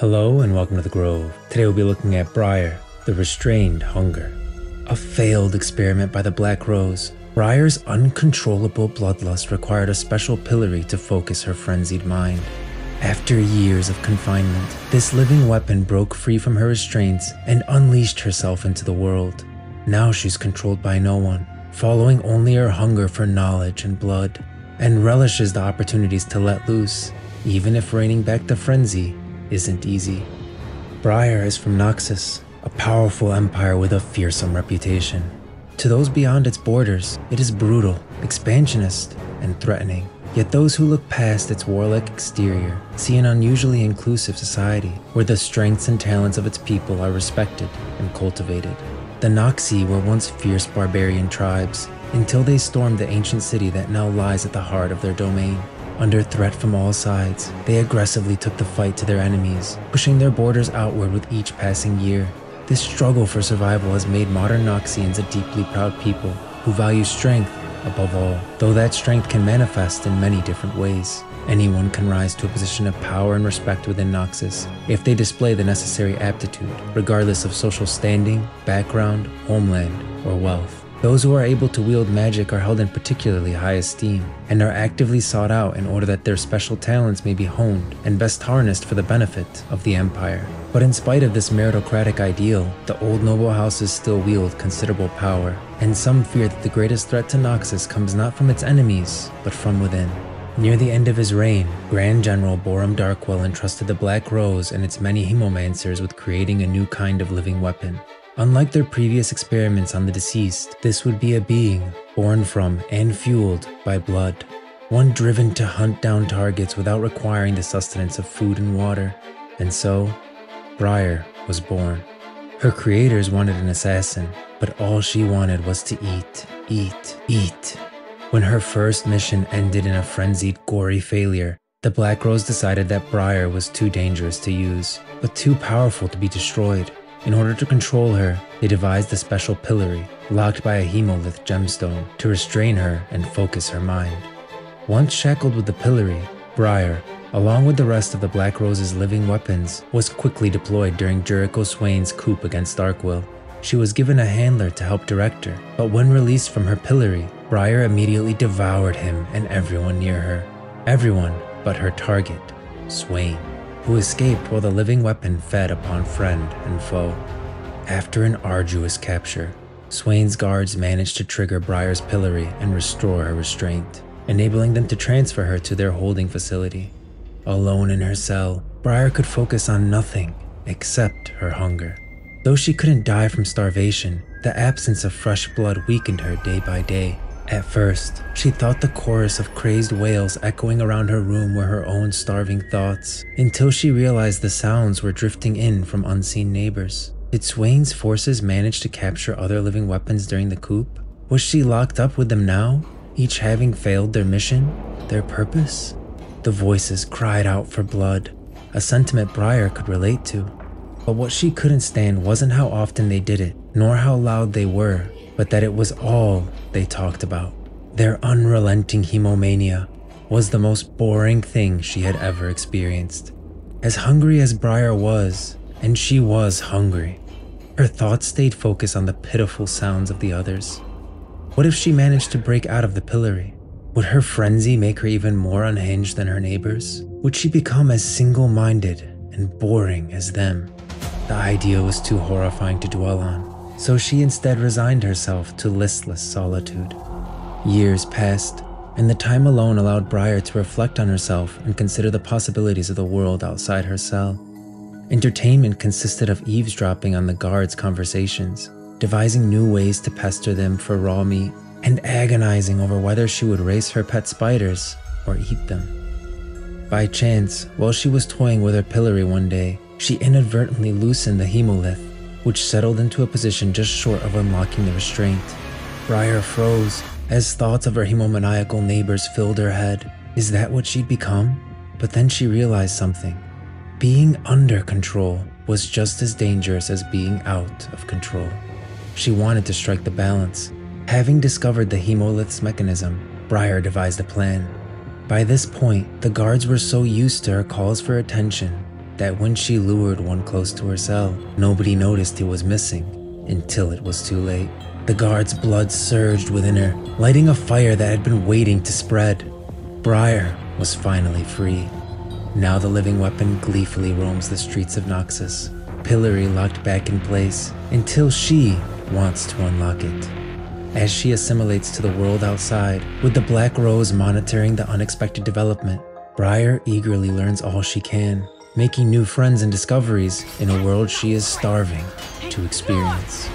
Hello and welcome to the Grove. Today we'll be looking at Briar, the restrained hunger. A failed experiment by the Black Rose, Briar's uncontrollable bloodlust required a special pillory to focus her frenzied mind. After years of confinement, this living weapon broke free from her restraints and unleashed herself into the world. Now she's controlled by no one, following only her hunger for knowledge and blood, and relishes the opportunities to let loose, even if reining back the frenzy isn't easy. Briar is from Noxus, a powerful empire with a fearsome reputation. To those beyond its borders, it is brutal, expansionist, and threatening. Yet those who look past its warlike exterior see an unusually inclusive society where the strengths and talents of its people are respected and cultivated. The Noxii were once fierce barbarian tribes until they stormed the ancient city that now lies at the heart of their domain. Under threat from all sides, they aggressively took the fight to their enemies, pushing their borders outward with each passing year. This struggle for survival has made modern Noxians a deeply proud people who value strength above all, though that strength can manifest in many different ways. Anyone can rise to a position of power and respect within Noxus if they display the necessary aptitude, regardless of social standing, background, homeland, or wealth. Those who are able to wield magic are held in particularly high esteem and are actively sought out in order that their special talents may be honed and best harnessed for the benefit of the Empire. But in spite of this meritocratic ideal, the old noble houses still wield considerable power, and some fear that the greatest threat to Noxus comes not from its enemies, but from within. Near the end of his reign, Grand General Boram Darkwill entrusted the Black Rose and its many hemomancers with creating a new kind of living weapon, Unlike their previous experiments on the deceased, this would be a being born from and fueled by blood, one driven to hunt down targets without requiring the sustenance of food and water. And so, Briar was born. Her creators wanted an assassin, but all she wanted was to eat, eat, eat. When her first mission ended in a frenzied, gory failure, the Black Rose decided that Briar was too dangerous to use, but too powerful to be destroyed. In order to control her, they devised a special pillory, locked by a hemolith gemstone, to restrain her and focus her mind. Once shackled with the pillory, Briar, along with the rest of the Black Rose's living weapons, was quickly deployed during Jericho Swain's coup against Darkwill. She was given a handler to help direct her, but when released from her pillory, Briar immediately devoured him and everyone near her. Everyone but her target, Swain who escaped while the living weapon fed upon friend and foe. After an arduous capture, Swain's guards managed to trigger Briar's pillory and restore her restraint, enabling them to transfer her to their holding facility. Alone in her cell, Briar could focus on nothing except her hunger. Though she couldn't die from starvation, the absence of fresh blood weakened her day by day, at first, she thought the chorus of crazed wails echoing around her room were her own starving thoughts, until she realized the sounds were drifting in from unseen neighbors. Did Swain's forces manage to capture other living weapons during the coup? Was she locked up with them now, each having failed their mission, their purpose? The voices cried out for blood, a sentiment Briar could relate to. But what she couldn't stand wasn't how often they did it, nor how loud they were, but that it was all they talked about. Their unrelenting hemomania was the most boring thing she had ever experienced. As hungry as Briar was, and she was hungry, her thoughts stayed focused on the pitiful sounds of the others. What if she managed to break out of the pillory? Would her frenzy make her even more unhinged than her neighbors? Would she become as single minded and boring as them? The idea was too horrifying to dwell on so she instead resigned herself to listless solitude. Years passed, and the time alone allowed Briar to reflect on herself and consider the possibilities of the world outside her cell. Entertainment consisted of eavesdropping on the guards' conversations, devising new ways to pester them for raw meat, and agonizing over whether she would race her pet spiders or eat them. By chance, while she was toying with her pillory one day, she inadvertently loosened the hemolith which settled into a position just short of unlocking the restraint. Briar froze as thoughts of her hemomaniacal neighbors filled her head. Is that what she'd become? But then she realized something. Being under control was just as dangerous as being out of control. She wanted to strike the balance. Having discovered the hemolith's mechanism, Briar devised a plan. By this point, the guards were so used to her calls for attention that when she lured one close to her cell, nobody noticed he was missing until it was too late. The guard's blood surged within her, lighting a fire that had been waiting to spread. Briar was finally free. Now the living weapon gleefully roams the streets of Noxus, Pillory locked back in place until she wants to unlock it. As she assimilates to the world outside, with the Black Rose monitoring the unexpected development, Briar eagerly learns all she can, making new friends and discoveries in a world she is starving to experience.